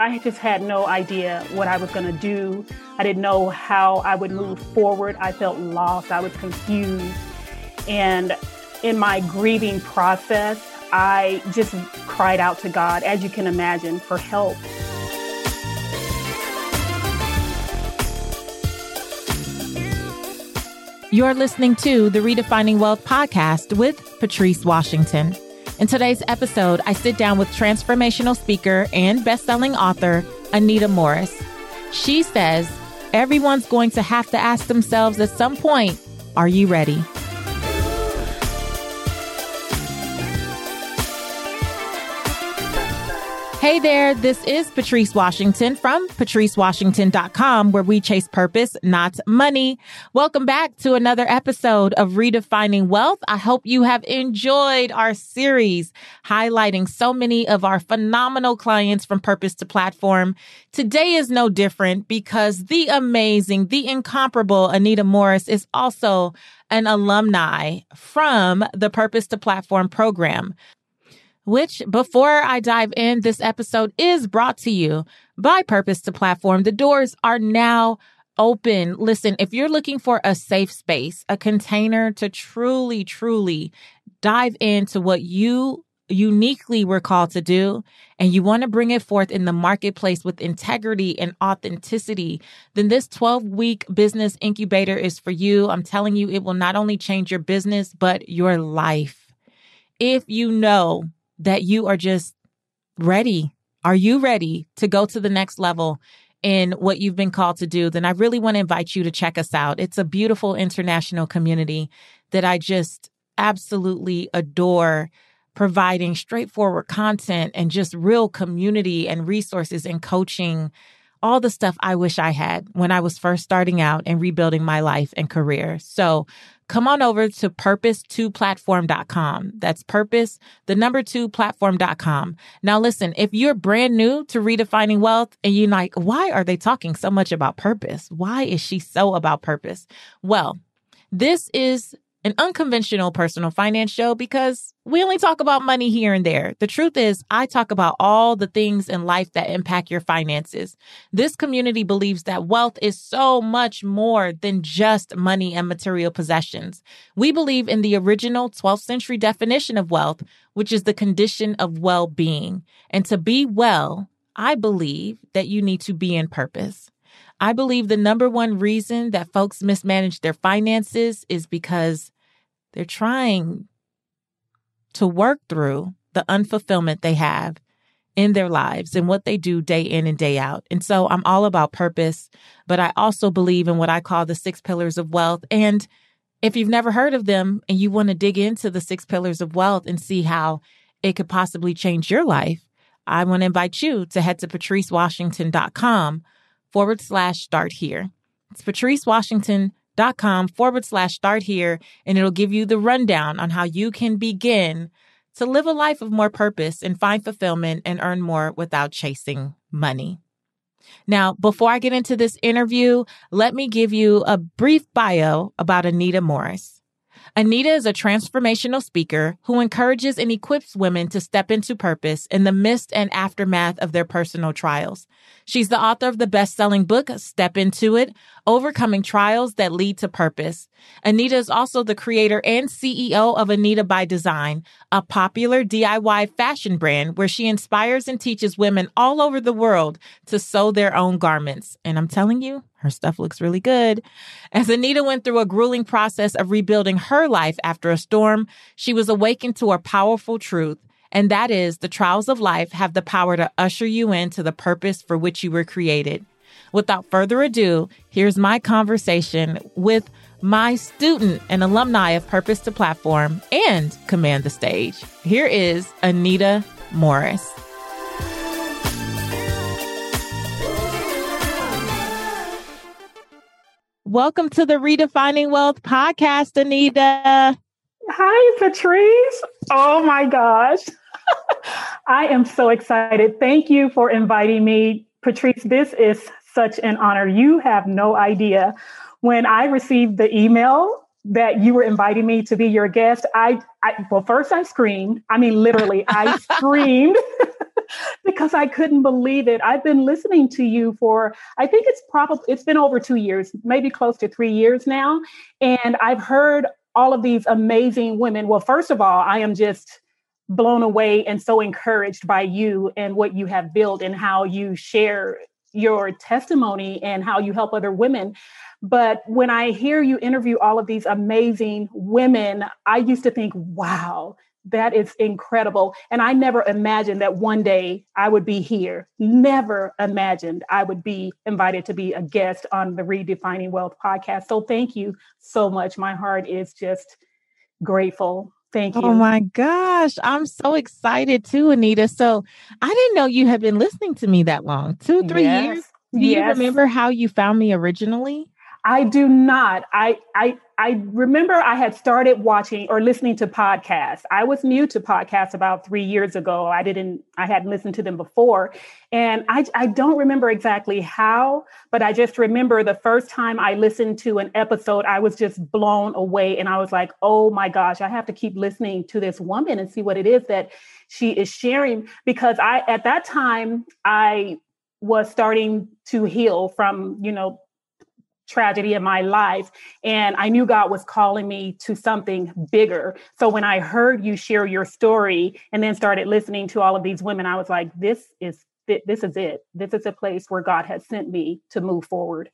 I just had no idea what I was going to do. I didn't know how I would move forward. I felt lost. I was confused. And in my grieving process, I just cried out to God, as you can imagine, for help. You're listening to the Redefining Wealth podcast with Patrice Washington. In today's episode, I sit down with transformational speaker and best-selling author Anita Morris. She says, everyone's going to have to ask themselves at some point, are you ready? Hey there, this is Patrice Washington from patricewashington.com where we chase purpose, not money. Welcome back to another episode of Redefining Wealth. I hope you have enjoyed our series highlighting so many of our phenomenal clients from purpose to platform. Today is no different because the amazing, the incomparable Anita Morris is also an alumni from the Purpose to Platform program which before I dive in, this episode is brought to you by Purpose to Platform. The doors are now open. Listen, if you're looking for a safe space, a container to truly, truly dive into what you uniquely were called to do, and you want to bring it forth in the marketplace with integrity and authenticity, then this 12 week business incubator is for you. I'm telling you, it will not only change your business, but your life. If you know that you are just ready. Are you ready to go to the next level in what you've been called to do? Then I really want to invite you to check us out. It's a beautiful international community that I just absolutely adore providing straightforward content and just real community and resources and coaching all the stuff I wish I had when I was first starting out and rebuilding my life and career. So come on over to purpose2platform.com. That's purpose, the number two platform.com. Now listen, if you're brand new to redefining wealth and you're like, why are they talking so much about purpose? Why is she so about purpose? Well, this is an unconventional personal finance show because we only talk about money here and there. The truth is, I talk about all the things in life that impact your finances. This community believes that wealth is so much more than just money and material possessions. We believe in the original 12th century definition of wealth, which is the condition of well being. And to be well, I believe that you need to be in purpose. I believe the number one reason that folks mismanage their finances is because they're trying to work through the unfulfillment they have in their lives and what they do day in and day out. And so I'm all about purpose, but I also believe in what I call the six pillars of wealth. And if you've never heard of them and you want to dig into the six pillars of wealth and see how it could possibly change your life, I want to invite you to head to patricewashington.com forward slash start here. It's patricewashington.com forward slash start here, and it'll give you the rundown on how you can begin to live a life of more purpose and find fulfillment and earn more without chasing money. Now, before I get into this interview, let me give you a brief bio about Anita Morris. Anita is a transformational speaker who encourages and equips women to step into purpose in the midst and aftermath of their personal trials. She's the author of the best-selling book, Step Into It, Overcoming Trials That Lead to Purpose. Anita is also the creator and CEO of Anita by Design, a popular DIY fashion brand where she inspires and teaches women all over the world to sew their own garments. And I'm telling you, her stuff looks really good. As Anita went through a grueling process of rebuilding her life after a storm, she was awakened to a powerful truth. And that is the trials of life have the power to usher you into the purpose for which you were created. Without further ado, here's my conversation with my student and alumni of Purpose to Platform and Command the Stage. Here is Anita Morris. Welcome to the Redefining Wealth podcast, Anita. Hi, Patrice. Oh my gosh. I am so excited. Thank you for inviting me. Patrice, this is such an honor. You have no idea. When I received the email that you were inviting me to be your guest, I, I well, first I screamed. I mean, literally, I screamed because I couldn't believe it. I've been listening to you for, I think it's probably, it's been over two years, maybe close to three years now. And I've heard all of these amazing women. Well, first of all, I am just blown away and so encouraged by you and what you have built and how you share your testimony and how you help other women. But when I hear you interview all of these amazing women, I used to think, wow, that is incredible. And I never imagined that one day I would be here. Never imagined I would be invited to be a guest on the Redefining Wealth podcast. So thank you so much. My heart is just grateful. Thank oh you. Oh my gosh. I'm so excited too, Anita. So I didn't know you had been listening to me that long. Two, three yes. years. Do yes. you remember how you found me originally? I do not. I I I remember I had started watching or listening to podcasts. I was new to podcasts about three years ago. I didn't. I hadn't listened to them before, and I I don't remember exactly how, but I just remember the first time I listened to an episode, I was just blown away, and I was like, "Oh my gosh, I have to keep listening to this woman and see what it is that she is sharing." Because I at that time I was starting to heal from you know tragedy in my life. And I knew God was calling me to something bigger. So when I heard you share your story and then started listening to all of these women, I was like, this is this is it. This is a place where God has sent me to move forward.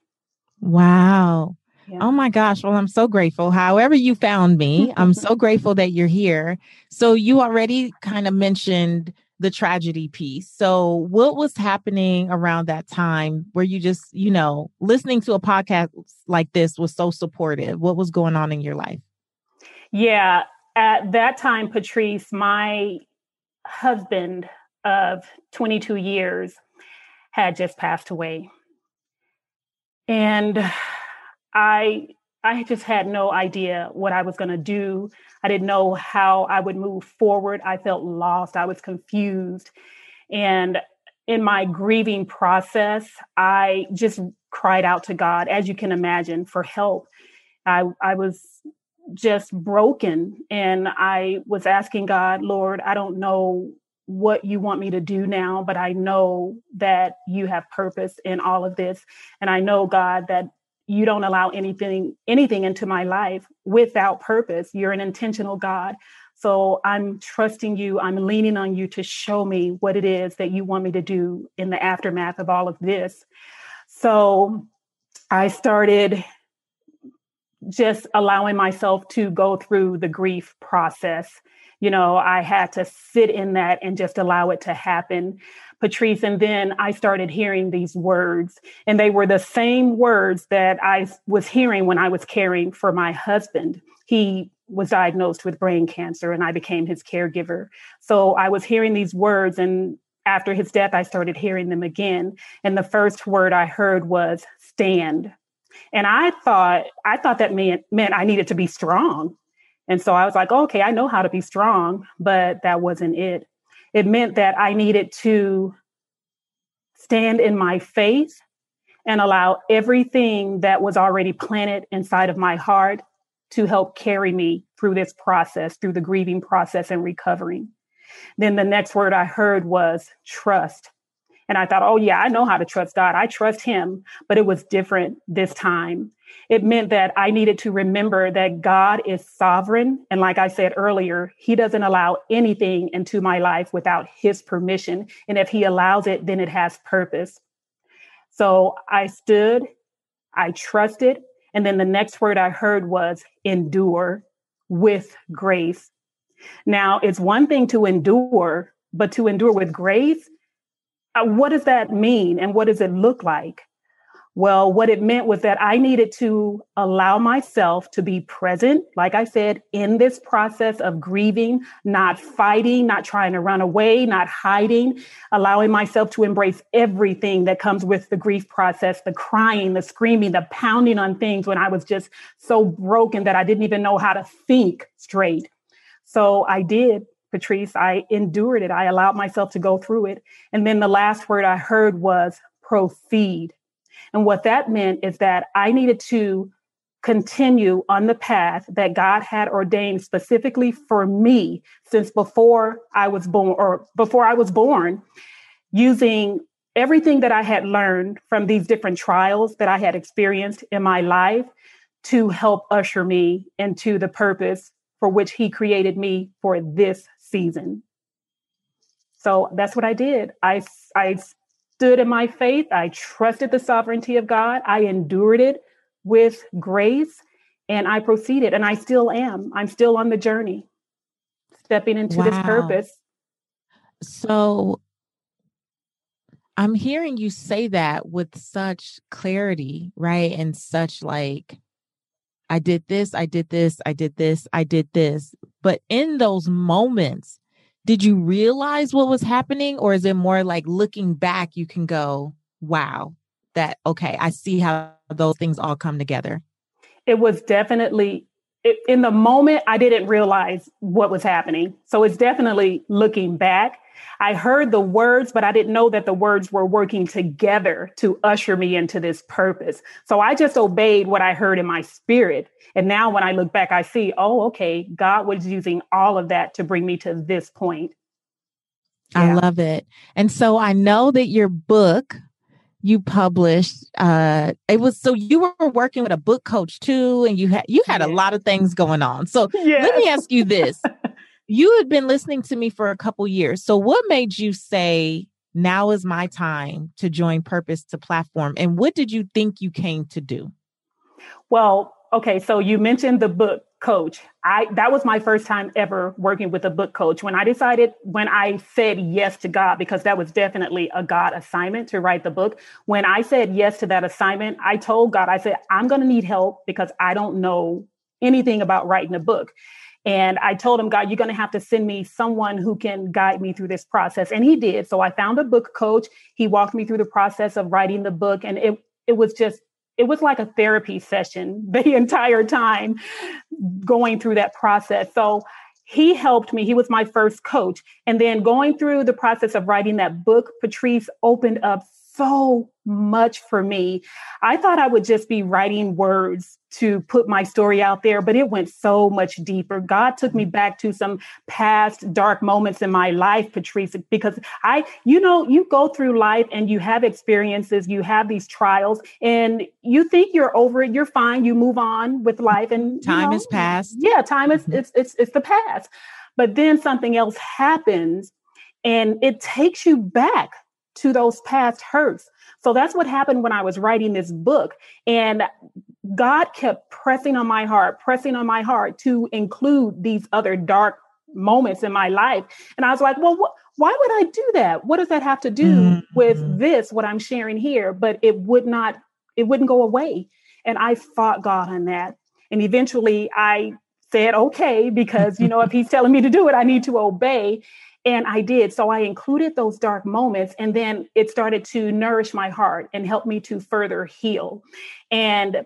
Wow. Yeah. Oh my gosh. Well, I'm so grateful. However, you found me, I'm so grateful that you're here. So, you already kind of mentioned the tragedy piece. So, what was happening around that time where you just, you know, listening to a podcast like this was so supportive? What was going on in your life? Yeah, at that time, Patrice, my husband of 22 years had just passed away. And I I just had no idea what I was going to do. I didn't know how I would move forward. I felt lost. I was confused. And in my grieving process, I just cried out to God, as you can imagine, for help. I, I was just broken and I was asking God, Lord, I don't know what you want me to do now, but I know that you have purpose in all of this. And I know, God, that you don't allow anything anything into my life without purpose. You're an intentional god. So i'm trusting you. I'm leaning on you to show me what it is that you want me to do in the aftermath of all of this. So i started just allowing myself to go through the grief process you know i had to sit in that and just allow it to happen Patrice. And then I started hearing these words, and they were the same words that I was hearing when I was caring for my husband. He was diagnosed with brain cancer, and I became his caregiver. So I was hearing these words, and after his death, I started hearing them again. And the first word I heard was stand. And I thought, I thought that meant, meant I needed to be strong. And so I was like, okay, I know how to be strong, but that wasn't it it meant that I needed to stand in my faith and allow everything that was already planted inside of my heart to help carry me through this process, through the grieving process and recovering. Then the next word I heard was trust. And I thought, oh, yeah, I know how to trust God. I trust Him. But it was different this time. It meant that I needed to remember that God is sovereign. And like I said earlier, He doesn't allow anything into my life without His permission. And if He allows it, then it has purpose. So I stood, I trusted. And then the next word I heard was endure with grace. Now, it's one thing to endure, but to endure with grace Uh, what does that mean and what does it look like? Well, what it meant was that I needed to allow myself to be present, like I said, in this process of grieving, not fighting, not trying to run away, not hiding, allowing myself to embrace everything that comes with the grief process the crying, the screaming, the pounding on things when I was just so broken that I didn't even know how to think straight. So I did. Patrice. I endured it. I allowed myself to go through it. And then the last word I heard was proceed. And what that meant is that I needed to continue on the path that God had ordained specifically for me since before I was born or before I was born using everything that I had learned from these different trials that I had experienced in my life to help usher me into the purpose for which He created me for this season. So that's what I did. I, I stood in my faith. I trusted the sovereignty of God. I endured it with grace and I proceeded and I still am. I'm still on the journey, stepping into wow. this purpose. So I'm hearing you say that with such clarity, right? And such like, I did this, I did this, I did this, I did this. But in those moments, did you realize what was happening? Or is it more like looking back, you can go, wow, that, okay, I see how those things all come together? It was definitely it, in the moment, I didn't realize what was happening. So it's definitely looking back. I heard the words, but I didn't know that the words were working together to usher me into this purpose. So I just obeyed what I heard in my spirit. And now when I look back, I see, oh, okay, God was using all of that to bring me to this point. Yeah. I love it. And so I know that your book, you published uh it was so you were working with a book coach too and you had you had yeah. a lot of things going on so yes. let me ask you this you had been listening to me for a couple years so what made you say now is my time to join purpose to platform and what did you think you came to do well okay so you mentioned the book coach. I that was my first time ever working with a book coach. When I decided when I said yes to God because that was definitely a God assignment to write the book. When I said yes to that assignment, I told God I said I'm going to need help because I don't know anything about writing a book. And I told him, God, you're going to have to send me someone who can guide me through this process. And he did. So I found a book coach. He walked me through the process of writing the book. And it, it was just it was like a therapy session the entire time going through that process. So he helped me. He was my first coach. And then going through the process of writing that book, Patrice opened up so much for me. I thought I would just be writing words to put my story out there, but it went so much deeper. God took me back to some past dark moments in my life, Patrice, because I, you know, you go through life and you have experiences, you have these trials, and you think you're over it, you're fine, you move on with life, and time know, is past. Yeah, time is mm-hmm. it's it's it's the past. But then something else happens and it takes you back to those past hurts. So that's what happened when I was writing this book. And God kept pressing on my heart, pressing on my heart to include these other dark moments in my life. And I was like, well, wh- why would I do that? What does that have to do mm-hmm. with this, what I'm sharing here? But it would not, it wouldn't go away. And I fought God on that. And eventually I said, okay, because, you know, if he's telling me to do it, I need to obey. And I did. So I included those dark moments, and then it started to nourish my heart and help me to further heal. And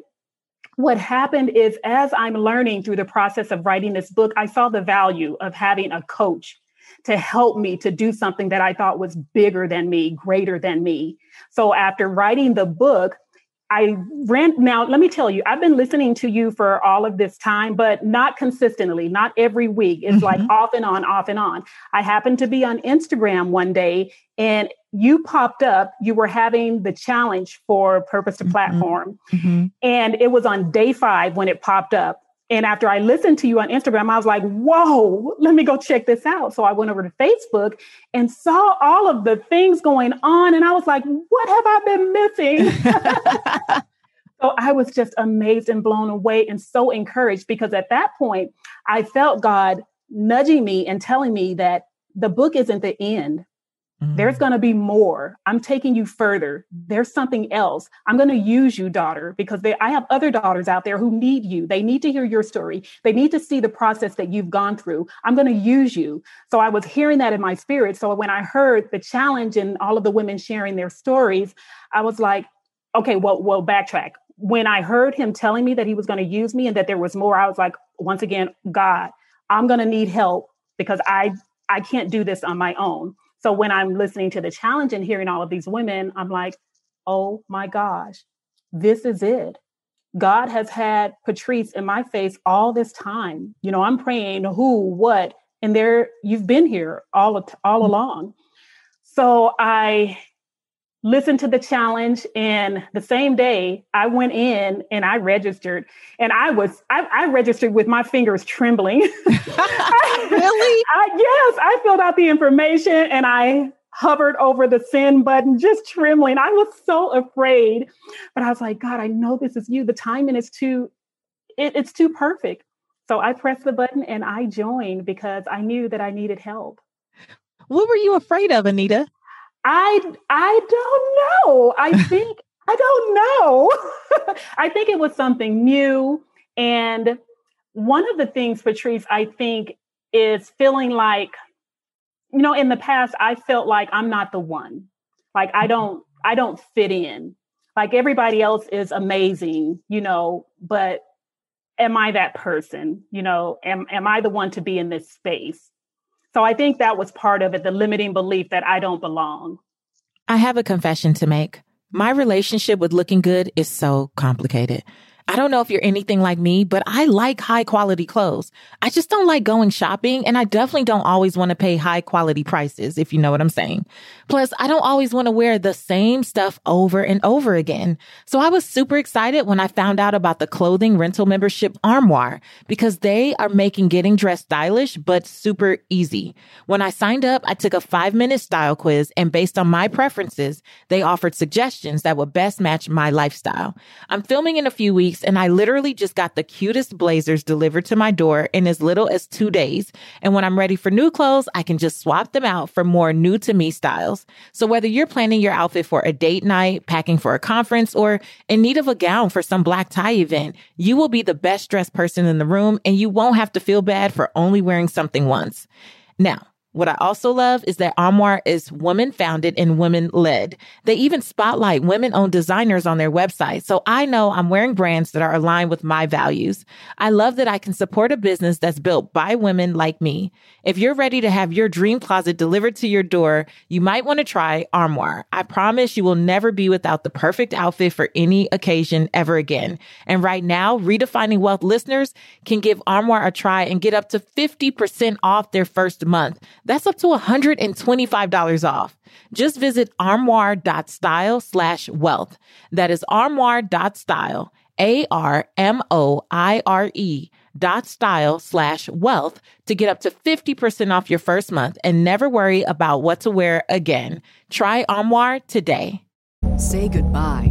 what happened is, as I'm learning through the process of writing this book, I saw the value of having a coach to help me to do something that I thought was bigger than me, greater than me. So after writing the book, I ran now, let me tell you, I've been listening to you for all of this time, but not consistently, not every week. It's mm-hmm. like off and on, off and on. I happened to be on Instagram one day and you popped up. You were having the challenge for Purpose to mm-hmm. Platform. Mm-hmm. And it was on day five when it popped up. And after I listened to you on Instagram, I was like, whoa, let me go check this out. So I went over to Facebook and saw all of the things going on. And I was like, what have I been missing? so I was just amazed and blown away and so encouraged because at that point, I felt God nudging me and telling me that the book isn't the end. Mm-hmm. There's going to be more. I'm taking you further. There's something else. I'm going to use you, daughter, because they, I have other daughters out there who need you. They need to hear your story. They need to see the process that you've gone through. I'm going to use you. So I was hearing that in my spirit. So when I heard the challenge and all of the women sharing their stories, I was like, okay, well, well, backtrack. When I heard him telling me that he was going to use me and that there was more, I was like, once again, God, I'm going to need help because I I can't do this on my own. So when I'm listening to the challenge and hearing all of these women, I'm like, oh my gosh, this is it. God has had Patrice in my face all this time. You know, I'm praying who, what, and there you've been here all all mm-hmm. along. So I listened to the challenge and the same day I went in and I registered and I was I, I registered with my fingers trembling. really? I, yes, I filled out the information and I hovered over the send button, just trembling. I was so afraid, but I was like, God, I know this is you. The timing is too, it, it's too perfect. So I pressed the button and I joined because I knew that I needed help. What were you afraid of, Anita? I I don't know. I think I don't know. I think it was something new. And one of the things, Patrice, I think is feeling like, you know, in the past, I felt like I'm not the one. Like I mm-hmm. don't, I don't fit in. Like everybody else is amazing, you know, but am I that person? You know, am am I the one to be in this space? So I think that was part of it, the limiting belief that I don't belong. I have a confession to make. My relationship with looking good is so complicated. I don't know if you're anything like me, but I like high quality clothes. I just don't like going shopping and I definitely don't always want to pay high quality prices, if you know what I'm saying. Plus, I don't always want to wear the same stuff over and over again. So I was super excited when I found out about the clothing rental membership Armoire because they are making getting dressed stylish, but super easy. When I signed up, I took a five minute style quiz and based on my preferences, they offered suggestions that would best match my lifestyle. I'm filming in a few weeks and I literally just got the cutest blazers delivered to my door in as little as two days. And when I'm ready for new clothes, I can just swap them out for more new to me styles. So whether you're planning your outfit for a date night, packing for a conference, or in need of a gown for some black tie event, you will be the best dressed person in the room and you won't have to feel bad for only wearing something once. Now, what I also love is that Armoire is women founded and women led. They even spotlight women owned designers on their website. So I know I'm wearing brands that are aligned with my values. I love that I can support a business that's built by women like me. If you're ready to have your dream closet delivered to your door, you might want to try Armoire. I promise you will never be without the perfect outfit for any occasion ever again. And right now, Redefining Wealth listeners can give Armoire a try and get up to 50% off their first month. That's up to $125 off. Just visit armoire.style slash wealth. That is armoire.style, A-R-M-O-I-R-E dot style slash wealth to get up to 50% off your first month and never worry about what to wear again. Try Armoire today. Say goodbye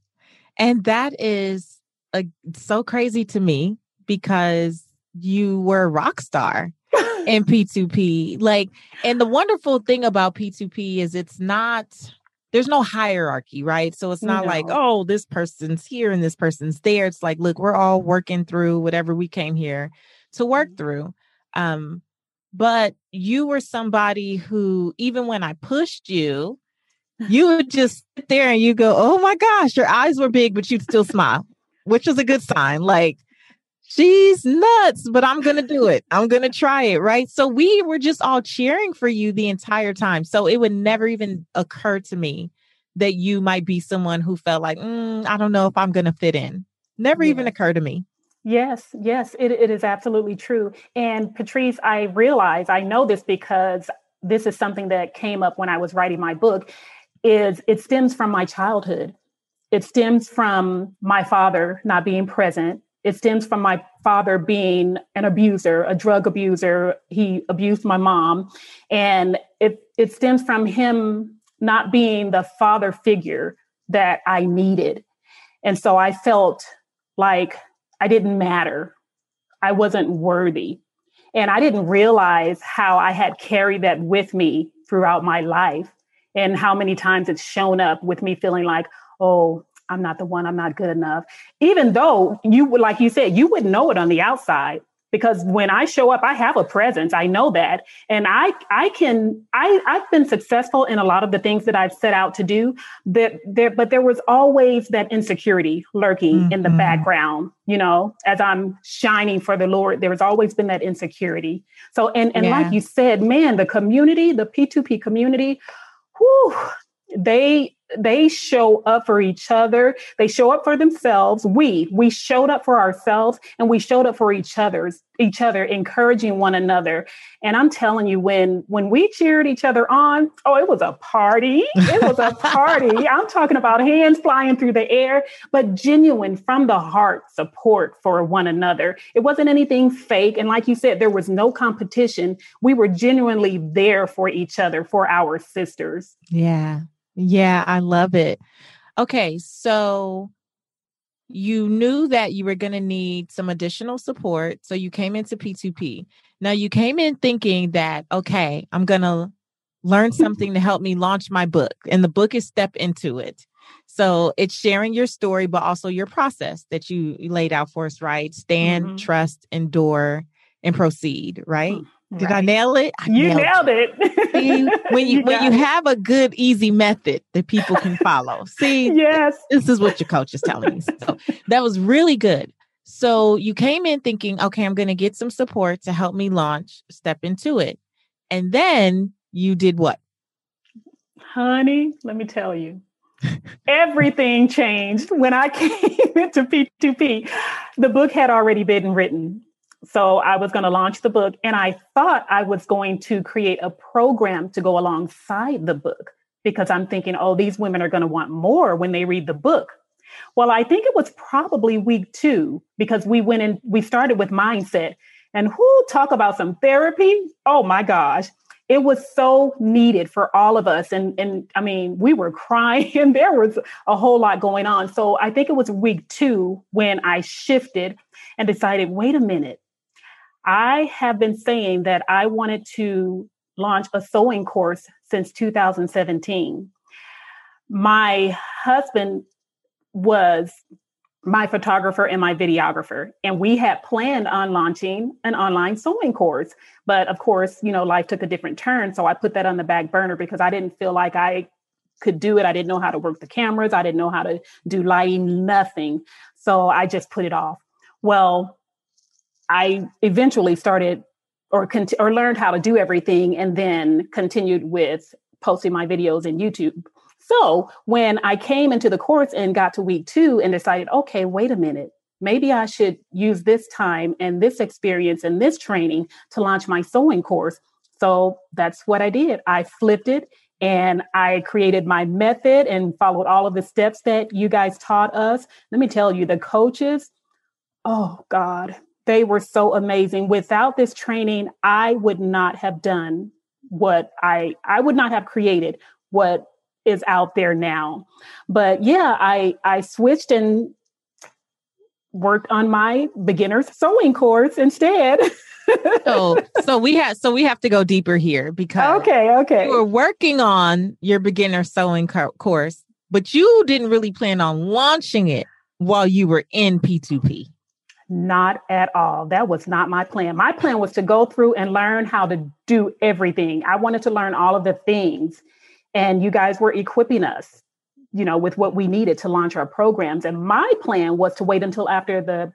and that is a, so crazy to me because you were a rock star in P2P. Like, and the wonderful thing about P2P is it's not, there's no hierarchy, right? So it's not no. like, oh, this person's here and this person's there. It's like, look, we're all working through whatever we came here to work mm-hmm. through. Um, but you were somebody who, even when I pushed you, you would just sit there and you go, Oh my gosh, your eyes were big, but you'd still smile, which was a good sign. Like, she's nuts, but I'm going to do it. I'm going to try it. Right. So we were just all cheering for you the entire time. So it would never even occur to me that you might be someone who felt like, mm, I don't know if I'm going to fit in. Never even occurred to me. Yes, yes, it, it is absolutely true. And Patrice, I realize I know this because this is something that came up when I was writing my book is it stems from my childhood. It stems from my father not being present. It stems from my father being an abuser, a drug abuser. He abused my mom. And it, it stems from him not being the father figure that I needed. And so I felt like I didn't matter. I wasn't worthy. And I didn't realize how I had carried that with me throughout my life and how many times it's shown up with me feeling like, oh, I'm not the one, I'm not good enough. Even though you would, like you said, you wouldn't know it on the outside. because when I show up, I have a presence. I know that. And I I can I I've been successful in a lot of the things that I've set out to do. That there, but there was always that insecurity lurking mm-hmm. in the mm-hmm. background, you know, as I'm shining for the Lord, there has always been that insecurity. So and and yeah. like you said, man, the community, the P2P community, whew, they they show up for each other. They show up for themselves. We we showed up for ourselves and we showed up for each other's each other encouraging one another. And i'm telling you when when we cheered each other on oh it was a party. It was a party. I'm talking about hands flying through the air but genuine from the heart support for one another. It wasn't anything fake. And like you said there was no competition. We were genuinely there for each other for our sisters. Yeah yeah, I love it. Okay, so you knew that you were going to need some additional support. So you came into P2P. Now you came in thinking that, okay, I'm going to learn something to help me launch my book. And the book is Step Into It. So it's sharing your story, but also your process that you laid out for us, right? Stand, mm-hmm. trust, endure, and proceed, right? Mm. Did right. I nail it? I you nailed, nailed it. it. See, when you, you when you have a good, easy method that people can follow. See, yes, this is what your coach is telling me. So that was really good. So you came in thinking, okay, I'm going to get some support to help me launch, step into it. And then you did what? Honey, let me tell you. Everything changed when I came into P2P. The book had already been written. So I was going to launch the book and I thought I was going to create a program to go alongside the book because I'm thinking, oh, these women are going to want more when they read the book. Well, I think it was probably week two because we went and we started with mindset and who talk about some therapy. Oh my gosh. It was so needed for all of us. And, and I mean, we were crying and there was a whole lot going on. So I think it was week two when I shifted and decided, wait a minute, I have been saying that I wanted to launch a sewing course since 2017. My husband was my photographer and my videographer and we had planned on launching an online sewing course. But of course you know life took a different turn so i put that on the back burner because i didn't feel like i could do it. I didn't know how to work the cameras. I didn't know how to do lighting nothing. So i just put it off. Well I eventually started or cont- or learned how to do everything and then continued with posting my videos in YouTube. So when I came into the course and got to week two and decided, okay, wait a minute, maybe I should use this time and this experience and this training to launch my sewing course. So that's what I did. I flipped it and I created my method and followed all of the steps that you guys taught us. Let me tell you, the coaches, oh God, they were so amazing. Without this training, I would not have done what I I would not have created what is out there now. But yeah, I I switched and worked on my beginner's sewing course instead. so so we have so we have to go deeper here because okay okay you were working on your beginner sewing co- course but you didn't really plan on launching it while you were in p2p not at all. That was not my plan. My plan was to go through and learn how to do everything. I wanted to learn all of the things. And you guys were equipping us, you know, with what we needed to launch our programs. And my plan was to wait until after the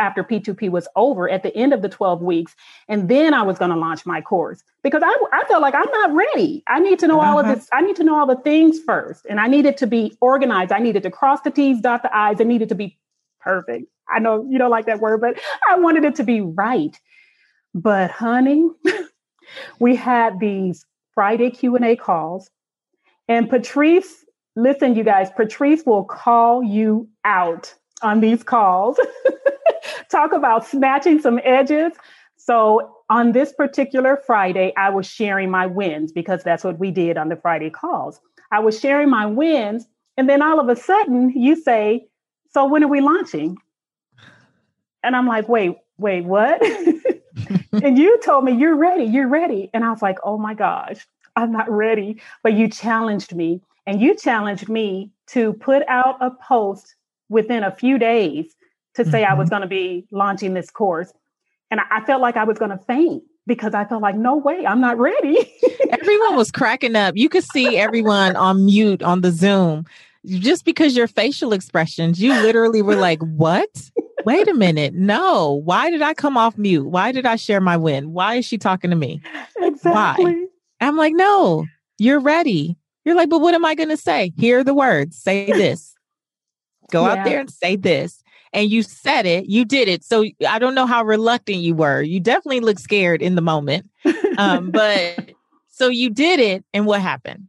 after P2P was over at the end of the 12 weeks. And then I was going to launch my course because I, I felt like I'm not ready. I need to know uh-huh. all of uh-huh. this. I need to know all the things first. And I needed to be organized. I needed to cross the T's, dot the I's, and needed to be perfect. I know you don't like that word, but I wanted it to be right. But honey, we had these Friday Q&A calls and Patrice, listen you guys, Patrice will call you out on these calls. Talk about snatching some edges. So on this particular Friday, I was sharing my wins because that's what we did on the Friday calls. I was sharing my wins. And then all of a sudden you say, so when are we launching? And I'm like, wait, wait, what? and you told me you're ready, you're ready. And I was like, oh my gosh, I'm not ready. But you challenged me and you challenged me to put out a post within a few days to say mm-hmm. I was mm-hmm. going to be launching this course. And I felt like I was going to faint because I felt like, no way, I'm not ready. everyone was cracking up. You could see everyone on mute on the Zoom just because your facial expressions, you literally were like, what? Wait a minute. No. Why did I come off mute? Why did I share my win? Why is she talking to me? Exactly. Why? I'm like, no, you're ready. You're like, but what am I going to say? Hear the words. Say this. Go yeah. out there and say this. And you said it. You did it. So I don't know how reluctant you were. You definitely looked scared in the moment. Um, but so you did it. And what happened?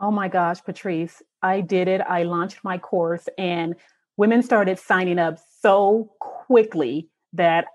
Oh my gosh, Patrice. I did it. I launched my course and women started signing up so quickly that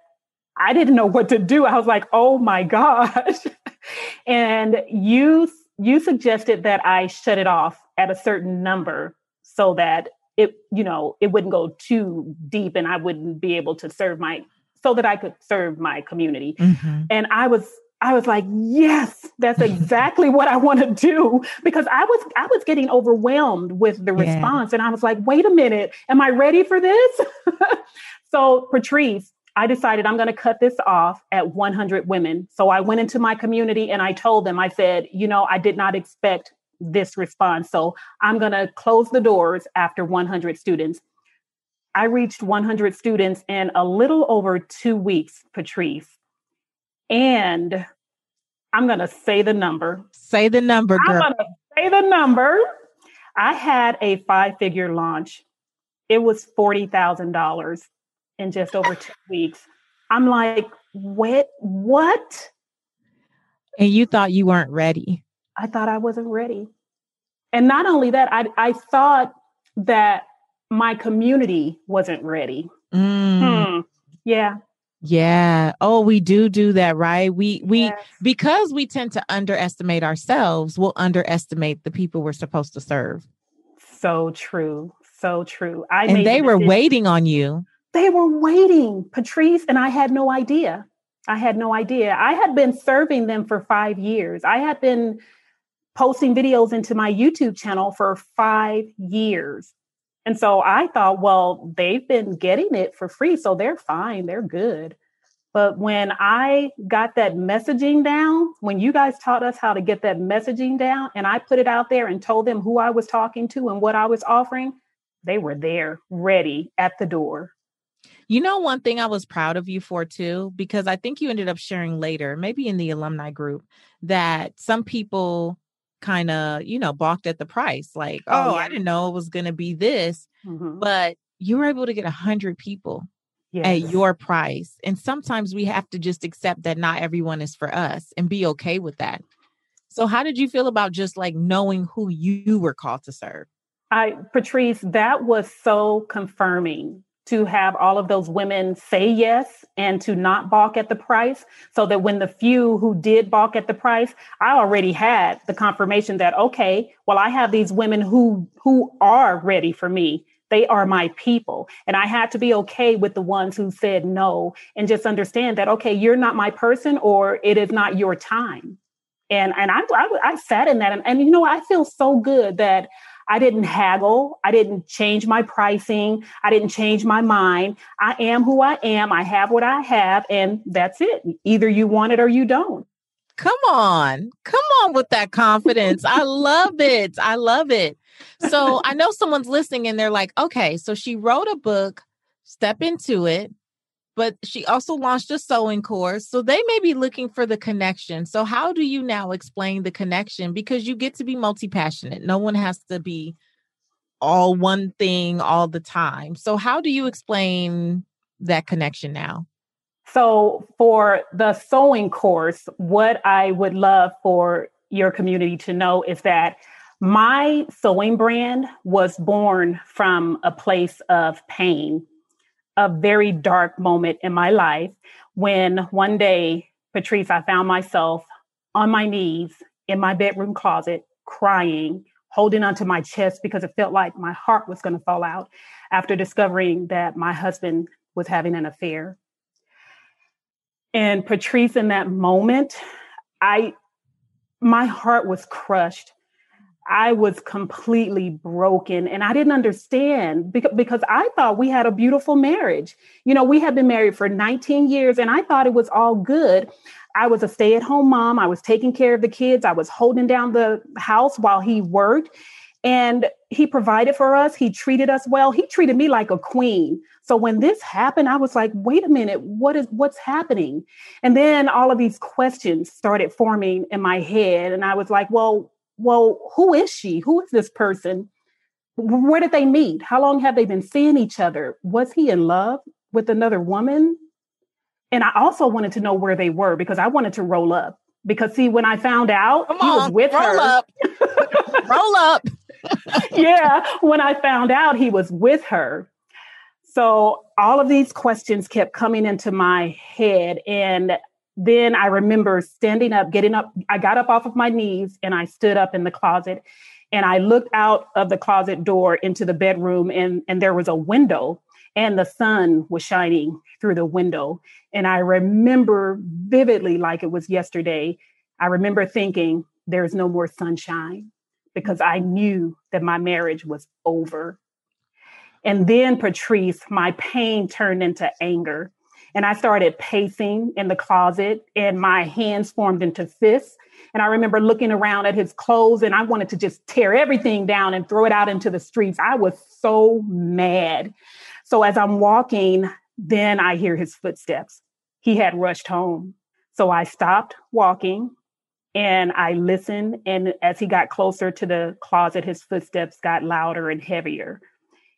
I didn't know what to do. I was like, "Oh my gosh." and you you suggested that I shut it off at a certain number so that it you know, it wouldn't go too deep and I wouldn't be able to serve my so that I could serve my community. Mm-hmm. And I was I was like, yes, that's exactly what I want to do because I was I was getting overwhelmed with the yeah. response and I was like, wait a minute, am I ready for this? so, Patrice, I decided I'm going to cut this off at 100 women. So I went into my community and I told them I said, you know, I did not expect this response. So I'm going to close the doors after 100 students. I reached 100 students in a little over 2 weeks, Patrice. And I'm going to say the number. Say the number, girl. I'm going to say the number. I had a five figure launch. It was $40,000 in just over two weeks. I'm like, what? What? And you thought you weren't ready. I thought I wasn't ready. And not only that, I, I thought that my community wasn't ready. Mm. Hmm. Yeah. Yeah. Oh, we do do that, right? We we yes. because we tend to underestimate ourselves, we'll underestimate the people we're supposed to serve. So true. So true. I and they the were waiting on you. They were waiting, Patrice, and I had no idea. I had no idea. I had been serving them for five years. I had been posting videos into my YouTube channel for five years. And so I thought, well, they've been getting it for free, so they're fine, they're good. But when I got that messaging down, when you guys taught us how to get that messaging down, and I put it out there and told them who I was talking to and what I was offering, they were there, ready at the door. You know, one thing I was proud of you for too, because I think you ended up sharing later, maybe in the alumni group, that some people kind of, you know, balked at the price. Like, oh, oh yeah. I didn't know it was going to be this. Mm-hmm. But you were able to get a hundred people yes. at your price. And sometimes we have to just accept that not everyone is for us and be okay with that. So how did you feel about just like knowing who you were called to serve? I Patrice, that was so confirming to have all of those women say yes and to not balk at the price so that when the few who did balk at the price i already had the confirmation that okay well i have these women who who are ready for me. They are my people. And i had to be okay with the ones who said no and just understand that okay you're not my person or it is not your time. And and i i, I sat in that and, and you know i feel so good that I didn't haggle. I didn't change my pricing. I didn't change my mind. I am who I am. I have what I have, and that's it. Either you want it or you don't. Come on. Come on with that confidence. I love it. I love it. So I know someone's listening and they're like, okay, so she wrote a book, step into it but she also launched a sewing course. So they may be looking for the connection. So, how do you now explain the connection? Because you get to be multi passionate, no one has to be all one thing all the time. So, how do you explain that connection now? So, for the sewing course, what I would love for your community to know is that my sewing brand was born from a place of pain a very dark moment in my life when one day, Patrice, I found myself on my knees in my bedroom closet crying, holding onto my chest because it felt like my heart was going to fall out after discovering that my husband was having an affair. And Patrice, in that moment, I my heart was crushed. I was completely broken and I didn't understand because, I thought we had a beautiful marriage. You know, we had been married for 19 years and I thought it was all good. I was a stay at home mom. I was taking care of the kids. I was holding down the house while he worked and he provided for us. He treated us well. He treated me like a queen. So when this happened, I was like, wait a minute, what is what's happening? And then all of these questions started forming in my head. And I was like, well, well, who is she? Who is this person? Where did they meet? How long have they been seeing each other? Was he in love with another woman? And I also wanted to know where they were because I wanted to roll up. Because see, when I found out Come he on, was with roll her, up. roll up. yeah, when I found out he was with her. So all of these questions kept coming into my head. And then I remember standing up, getting up. I got up off of my knees and I stood up in the closet and I looked out of the closet door into the bedroom and, and there was a window and the sun was shining through the window. And I remember vividly, like it was yesterday, I remember thinking, there's no more sunshine because I knew that my marriage was over. And then, Patrice, my pain turned into anger. And I started pacing in the closet, and my hands formed into fists. And I remember looking around at his clothes, and I wanted to just tear everything down and throw it out into the streets. I was so mad. So as I'm walking, then I hear his footsteps. He had rushed home. So I stopped walking and I listened. And as he got closer to the closet, his footsteps got louder and heavier.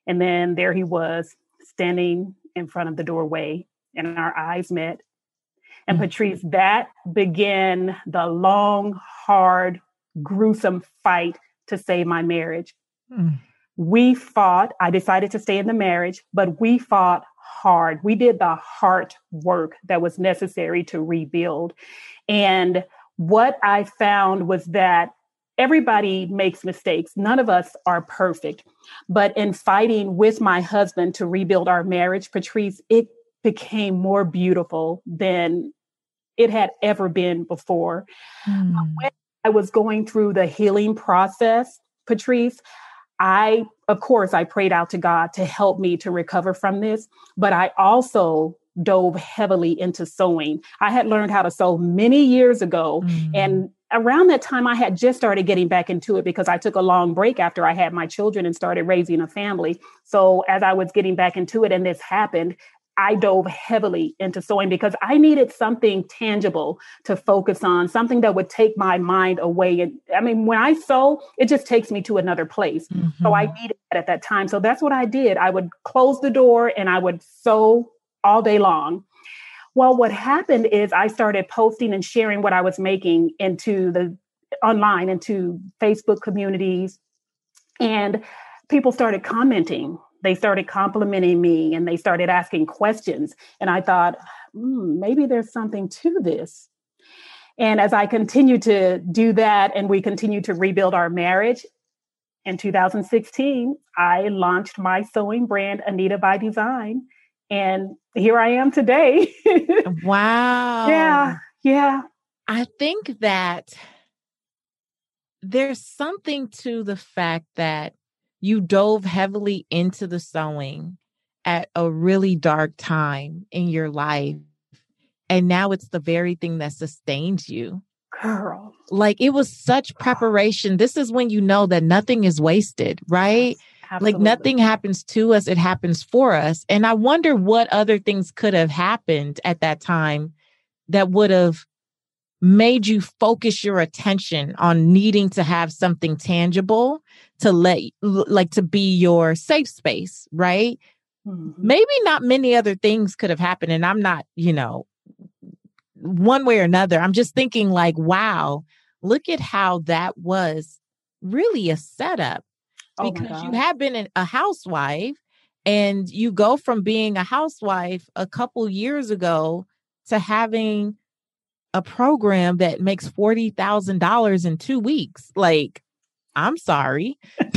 And then there he was standing in front of the doorway, and our eyes met. And mm-hmm. Patrice, that began the long, hard, gruesome fight to save my marriage. Mm. We fought. I decided to stay in the marriage, but we fought hard. We did the hard work that was necessary to rebuild. And what I found was that everybody makes mistakes. None of us are perfect. But in fighting with my husband to rebuild our marriage, Patrice, it became more beautiful than it had ever been before. Mm. When I was going through the healing process, Patrice, I, of course, I prayed out to God to help me to recover from this, but I also dove heavily into sewing. I had learned how to sew many years ago. Mm. And around that time, I had just started getting back into it because I took a long break after I had my children and started raising a family. So as I was getting back into it and this happened, I dove heavily into sewing because I needed something tangible to focus on, something that would take my mind away. And I mean, when I sew, it just takes me to another place. Mm-hmm. So I mm-hmm. needed that at that time. So that's what I did. I would close the door and I would sew all day long. Well, what happened is I started posting and sharing what I was making into the online, into Facebook communities, and people started commenting. They started complimenting me and they started asking questions. And I thought, hmm, maybe there's something to this. And as I continued to do that and we continued to rebuild our marriage, in 2016, I launched my sewing brand, Anita by Design. And here I am today. wow. Yeah. Yeah. I think that there's something to the fact that you dove heavily into the sewing at a really dark time in your life. And now it's the very thing that sustains you. Girl. Like it was such preparation. This is when you know that nothing is wasted, right? Absolutely. Like nothing happens to us, it happens for us. And I wonder what other things could have happened at that time that would have made you focus your attention on needing to have something tangible to let like to be your safe space, right? Mm-hmm. Maybe not many other things could have happened and I'm not, you know, one way or another. I'm just thinking like, wow, look at how that was really a setup Oh because you have been a housewife and you go from being a housewife a couple years ago to having a program that makes $40,000 in 2 weeks. Like, I'm sorry.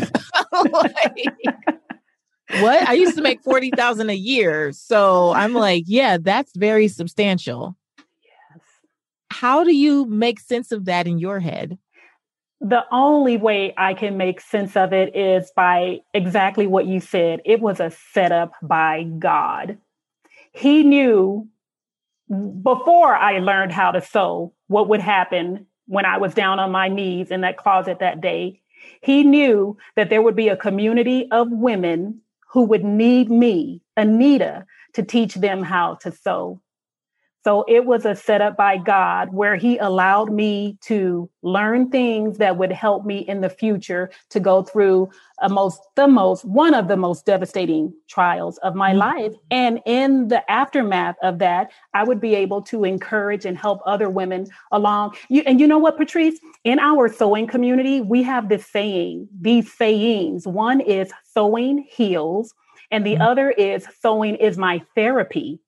like, what? I used to make 40,000 a year. So I'm like, yeah, that's very substantial. Yes. How do you make sense of that in your head? the only way I can make sense of it is by exactly what you said. It was a setup by God. He knew before I learned how to sew what would happen when I was down on my knees in that closet that day. He knew that there would be a community of women who would need me, Anita, to teach them how to sew. So it was a setup by God where He allowed me to learn things that would help me in the future to go through a most, the most, one of the most devastating trials of my mm-hmm. life. And in the aftermath of that, I would be able to encourage and help other women along. You, and you know what, Patrice? In our sewing community, we have this saying, these sayings. One is sewing heals, and the mm-hmm. other is sewing is my therapy.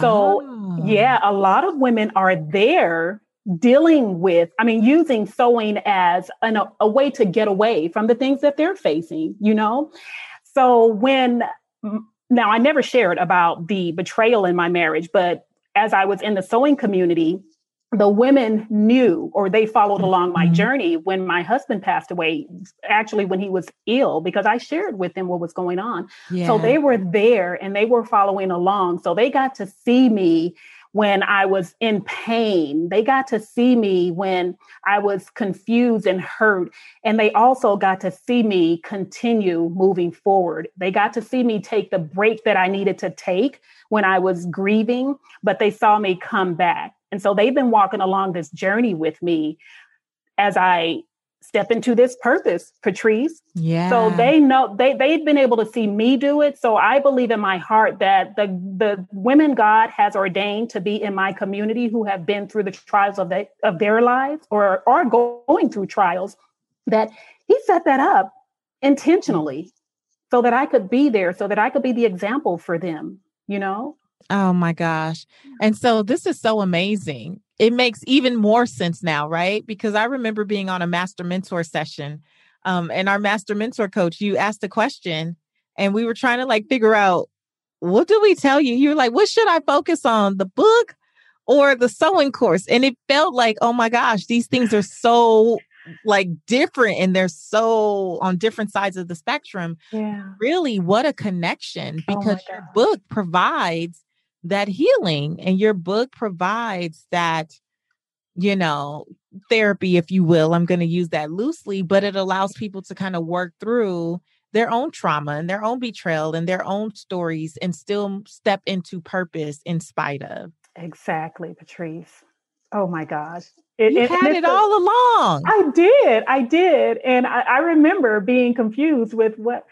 So, oh. yeah, a lot of women are there dealing with, I mean, using sewing as an, a, a way to get away from the things that they're facing, you know? So, when now I never shared about the betrayal in my marriage, but as I was in the sewing community, the women knew or they followed along my mm-hmm. journey when my husband passed away actually when he was ill because i shared with them what was going on. Yeah. so they were there and they were following along. So they got to see me when i was in pain. They got to see me when i was confused and hurt. And they also got to see me continue moving forward. They got to see me take the break that i needed to take when i was grieving but they saw me come back and so they've been walking along this journey with me as I step into this purpose, Patrice. Yeah. So they know they they've been able to see me do it. So I believe in my heart that the the women God has ordained to be in my community who have been through the trials of the, of their lives or are going through trials, that He set that up intentionally so that I could be there, so that I could be the example for them. You know. Oh my gosh. And so this is so amazing. It makes even more sense now, right? Because I remember being on a master mentor session. Um, and our master mentor coach, you asked a question and we were trying to like figure out what do we tell you? You were like, what should I focus on? The book or the sewing course? And it felt like, oh my gosh, these things are so like different and they're so on different sides of the spectrum. Yeah. Really, what a connection oh because oh your book provides that healing and your book provides that you know therapy if you will i'm going to use that loosely but it allows people to kind of work through their own trauma and their own betrayal and their own stories and still step into purpose in spite of. Exactly patrice. Oh my gosh. It, you it, had it all along. I did i did and I, I remember being confused with what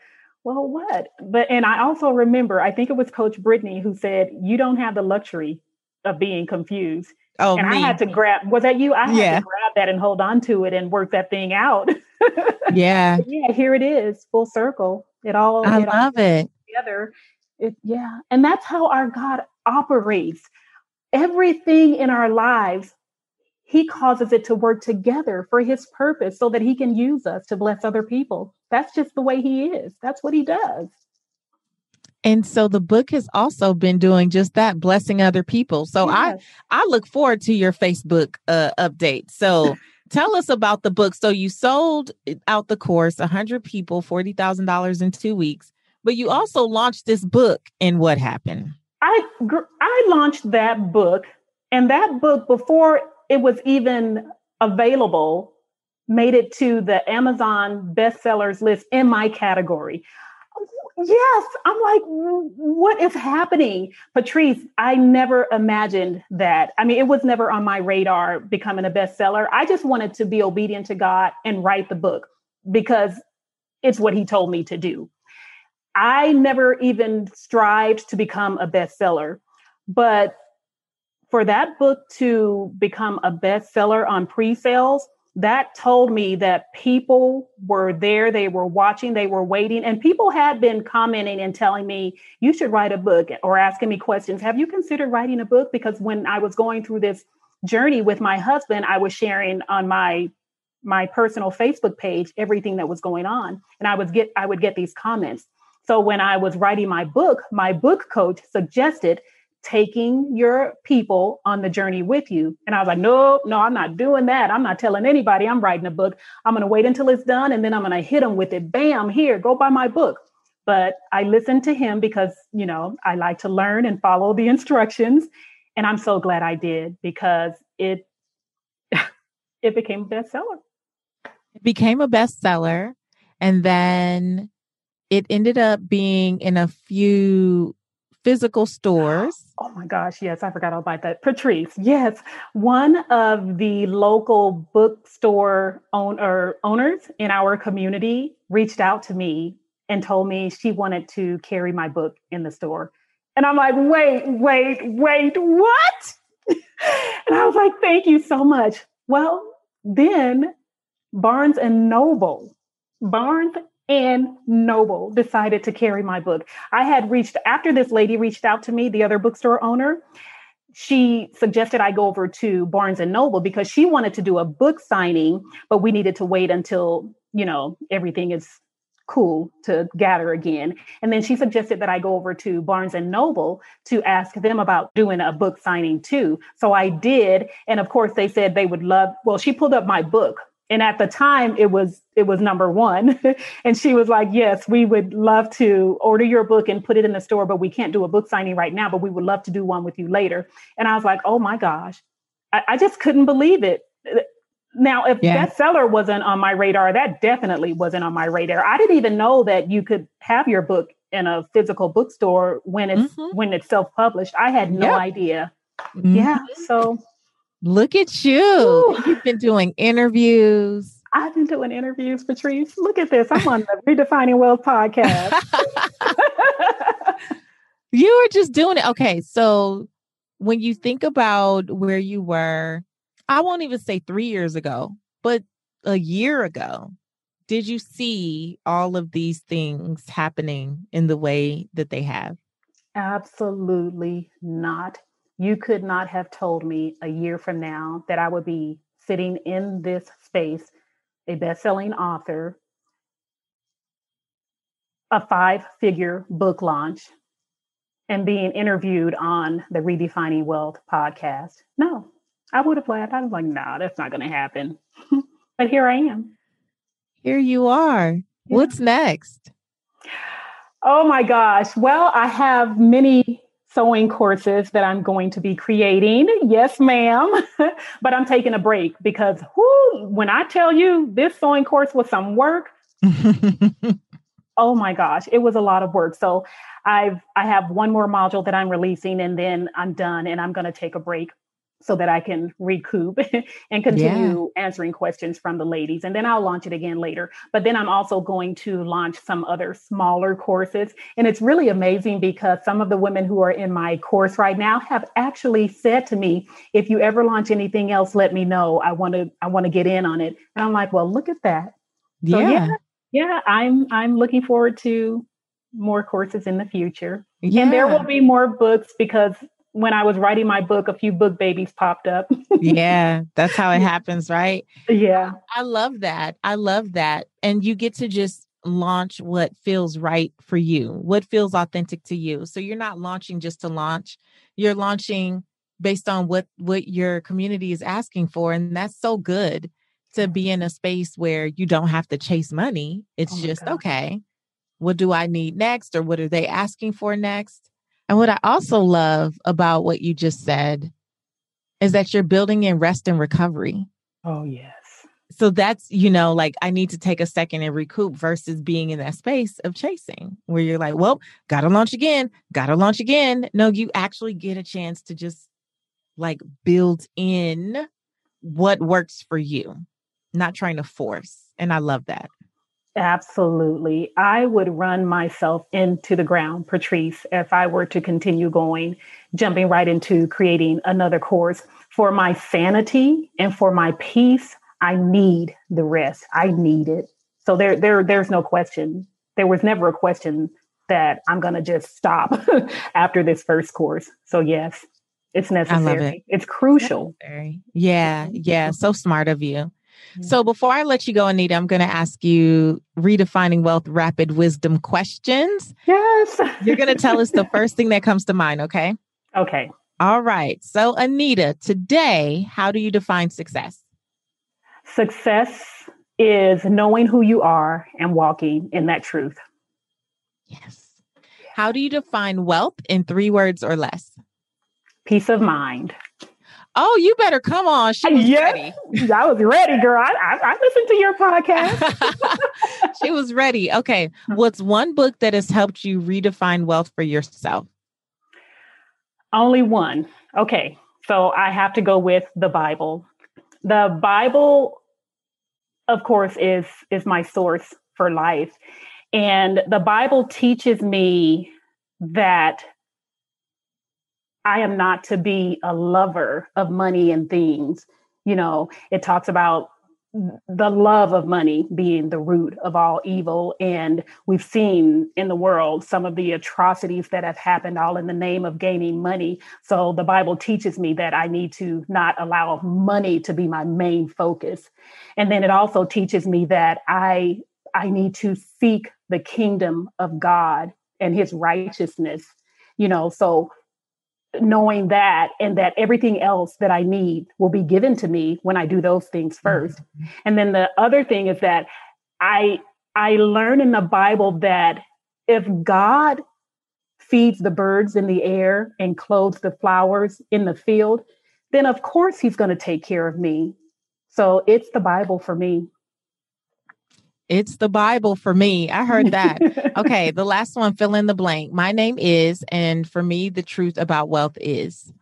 well, what? But, and I also remember, I think it was Coach Brittany who said, you don't have the luxury of being confused. Oh, and me. I had to grab, was that you? I had yeah. to grab that and hold on to it and work that thing out. yeah. yeah, here it is, full circle. It all, I it love all it. Together. It, yeah. And that's how our God operates. Everything in our lives he causes it to work together for his purpose so that he can use us to bless other people. That's just the way he is. That's what he does. And so the book has also been doing just that, blessing other people. So yes. I I look forward to your Facebook uh, update. So tell us about the book. So you sold out the course, 100 people, $40,000 in 2 weeks, but you also launched this book and what happened? I I launched that book and that book before it was even available, made it to the Amazon bestsellers list in my category. Yes, I'm like, what is happening? Patrice, I never imagined that. I mean, it was never on my radar becoming a bestseller. I just wanted to be obedient to God and write the book because it's what He told me to do. I never even strived to become a bestseller, but for that book to become a bestseller on pre-sales, that told me that people were there, they were watching, they were waiting, and people had been commenting and telling me, you should write a book or asking me questions. Have you considered writing a book? Because when I was going through this journey with my husband, I was sharing on my my personal Facebook page everything that was going on. And I would get I would get these comments. So when I was writing my book, my book coach suggested taking your people on the journey with you. And I was like, no, no, I'm not doing that. I'm not telling anybody I'm writing a book. I'm going to wait until it's done and then I'm going to hit them with it. Bam, here, go buy my book. But I listened to him because, you know, I like to learn and follow the instructions. And I'm so glad I did because it it became a bestseller. It became a bestseller. And then it ended up being in a few physical stores. Oh my gosh, yes, I forgot all about that. Patrice, yes, one of the local bookstore owner, owners in our community reached out to me and told me she wanted to carry my book in the store. And I'm like, wait, wait, wait, what? and I was like, thank you so much. Well, then Barnes and Noble, Barnes and Noble decided to carry my book. I had reached, after this lady reached out to me, the other bookstore owner, she suggested I go over to Barnes and Noble because she wanted to do a book signing, but we needed to wait until, you know, everything is cool to gather again. And then she suggested that I go over to Barnes and Noble to ask them about doing a book signing too. So I did. And of course they said they would love, well, she pulled up my book and at the time it was it was number one and she was like yes we would love to order your book and put it in the store but we can't do a book signing right now but we would love to do one with you later and i was like oh my gosh i, I just couldn't believe it now if yeah. bestseller wasn't on my radar that definitely wasn't on my radar i didn't even know that you could have your book in a physical bookstore when it's mm-hmm. when it's self-published i had no yep. idea mm-hmm. yeah so Look at you. Ooh. You've been doing interviews. I've been doing interviews, Patrice. Look at this. I'm on the Redefining Wealth podcast. you were just doing it. Okay. So when you think about where you were, I won't even say three years ago, but a year ago, did you see all of these things happening in the way that they have? Absolutely not. You could not have told me a year from now that I would be sitting in this space, a best-selling author, a five-figure book launch, and being interviewed on the Redefining Wealth podcast. No, I would have laughed. I was like, no, nah, that's not going to happen. but here I am. Here you are. Yeah. What's next? Oh my gosh. Well, I have many sewing courses that I'm going to be creating. Yes, ma'am. but I'm taking a break because whoo, when I tell you this sewing course was some work, oh my gosh, it was a lot of work. So I've I have one more module that I'm releasing and then I'm done and I'm going to take a break so that I can recoup and continue yeah. answering questions from the ladies. And then I'll launch it again later. But then I'm also going to launch some other smaller courses. And it's really amazing because some of the women who are in my course right now have actually said to me, if you ever launch anything else, let me know. I want to I want to get in on it. And I'm like, well, look at that. So, yeah. yeah. Yeah, I'm I'm looking forward to more courses in the future. Yeah. And there will be more books because when I was writing my book, a few book babies popped up. yeah, that's how it happens, right? Yeah. I love that. I love that. And you get to just launch what feels right for you, what feels authentic to you. So you're not launching just to launch. You're launching based on what what your community is asking for and that's so good to be in a space where you don't have to chase money. It's oh just okay. What do I need next or what are they asking for next? And what I also love about what you just said is that you're building in rest and recovery. Oh, yes. So that's, you know, like I need to take a second and recoup versus being in that space of chasing where you're like, well, gotta launch again, gotta launch again. No, you actually get a chance to just like build in what works for you, not trying to force. And I love that. Absolutely. I would run myself into the ground, Patrice, if I were to continue going, jumping right into creating another course. For my sanity and for my peace, I need the rest. I need it. So there, there, there's no question. There was never a question that I'm going to just stop after this first course. So yes, it's necessary. It. It's crucial. Necessary. Yeah, yeah. So smart of you. Mm-hmm. So before I let you go, Anita, I'm going to ask you redefining wealth rapid wisdom questions. Yes. You're going to tell us the first thing that comes to mind, okay? Okay. All right. So, Anita, today, how do you define success? Success is knowing who you are and walking in that truth. Yes. How do you define wealth in three words or less? Peace of mind. Oh, you better come on. She was yes, ready. I was ready, girl. I, I, I listened to your podcast. she was ready. Okay. What's one book that has helped you redefine wealth for yourself? Only one. Okay. So I have to go with the Bible. The Bible, of course, is is my source for life. And the Bible teaches me that I am not to be a lover of money and things. You know, it talks about the love of money being the root of all evil. And we've seen in the world some of the atrocities that have happened all in the name of gaining money. So the Bible teaches me that I need to not allow money to be my main focus. And then it also teaches me that I I need to seek the kingdom of God and his righteousness. You know, so knowing that and that everything else that I need will be given to me when I do those things 1st mm-hmm. And then the other thing is that I I learn in the Bible that if God feeds the birds in the air and clothes the flowers in the field, then of course he's going to take care of me. So it's the Bible for me. It's the Bible for me. I heard that. okay, the last one, fill in the blank. My name is, and for me, the truth about wealth is.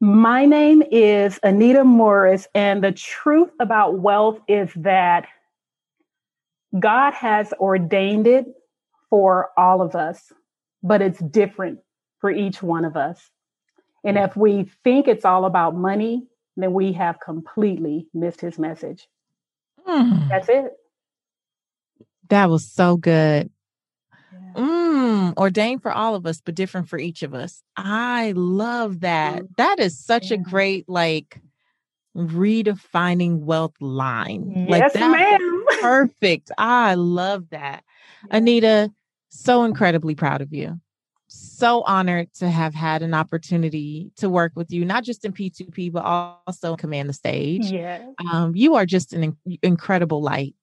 My name is Anita Morris, and the truth about wealth is that God has ordained it for all of us, but it's different for each one of us. And if we think it's all about money, then we have completely missed his message. Mm. That's it. That was so good. Yeah. Mm, ordained for all of us, but different for each of us. I love that. That is such yeah. a great, like, redefining wealth line. Yes, like that ma'am. perfect. I love that. Yeah. Anita, so incredibly proud of you. So honored to have had an opportunity to work with you, not just in P2P, but also command the stage. Yeah. Um, you are just an in- incredible light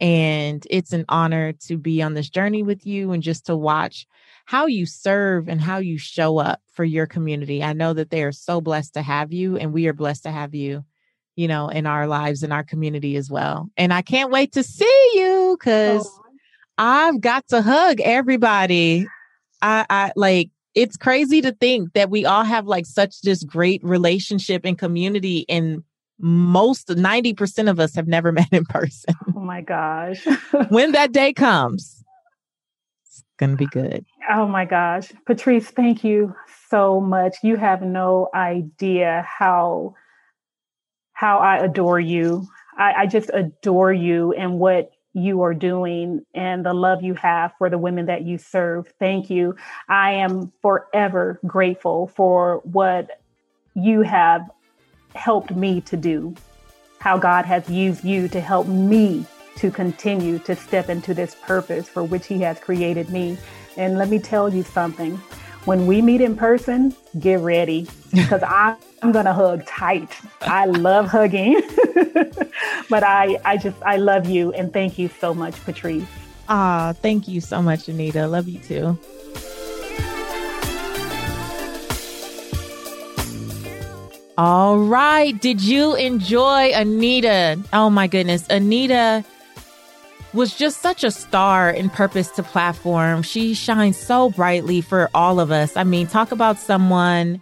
and it's an honor to be on this journey with you and just to watch how you serve and how you show up for your community. I know that they are so blessed to have you, and we are blessed to have you, you know, in our lives, in our community as well. And I can't wait to see you because oh. I've got to hug everybody. I, I like it's crazy to think that we all have like such this great relationship and community and most 90% of us have never met in person. Oh my gosh. when that day comes, it's going to be good. Oh my gosh. Patrice, thank you so much. You have no idea how how I adore you. I, I just adore you and what you are doing and the love you have for the women that you serve. Thank you. I am forever grateful for what you have helped me to do, how God has used you to help me to continue to step into this purpose for which He has created me. And let me tell you something when we meet in person, get ready because I'm going to hug tight. I love hugging, but I, I just, I love you and thank you so much, Patrice. Ah, thank you so much, Anita. Love you too. All right. Did you enjoy Anita? Oh my goodness. Anita was just such a star in purpose to platform. She shines so brightly for all of us. I mean, talk about someone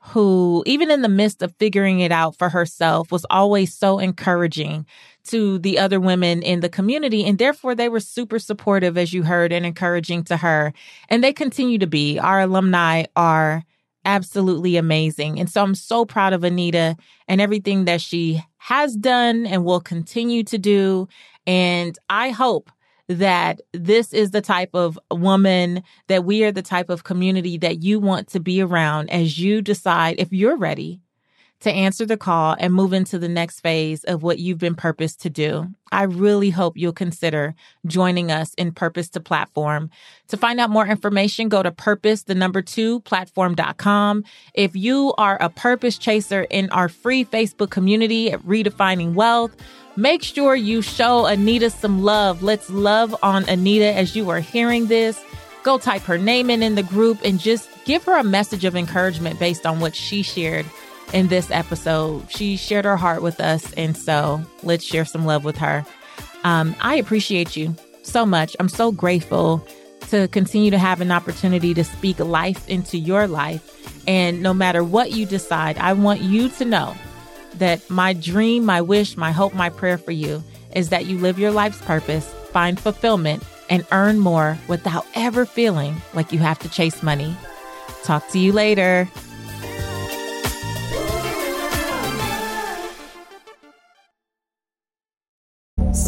who, even in the midst of figuring it out for herself, was always so encouraging to the other women in the community. And therefore, they were super supportive, as you heard, and encouraging to her. And they continue to be. Our alumni are absolutely amazing. And so I'm so proud of Anita and everything that she has done and will continue to do. And I hope that this is the type of woman that we are the type of community that you want to be around as you decide if you're ready to answer the call and move into the next phase of what you've been purposed to do. I really hope you'll consider joining us in Purpose to Platform. To find out more information, go to purpose, the number two, platform.com. If you are a purpose chaser in our free Facebook community at Redefining Wealth, make sure you show Anita some love. Let's love on Anita as you are hearing this. Go type her name in in the group and just give her a message of encouragement based on what she shared in this episode. She shared her heart with us, and so let's share some love with her. Um, I appreciate you so much. I'm so grateful to continue to have an opportunity to speak life into your life. And no matter what you decide, I want you to know that my dream, my wish, my hope, my prayer for you is that you live your life's purpose, find fulfillment, and earn more without ever feeling like you have to chase money. Talk to you later.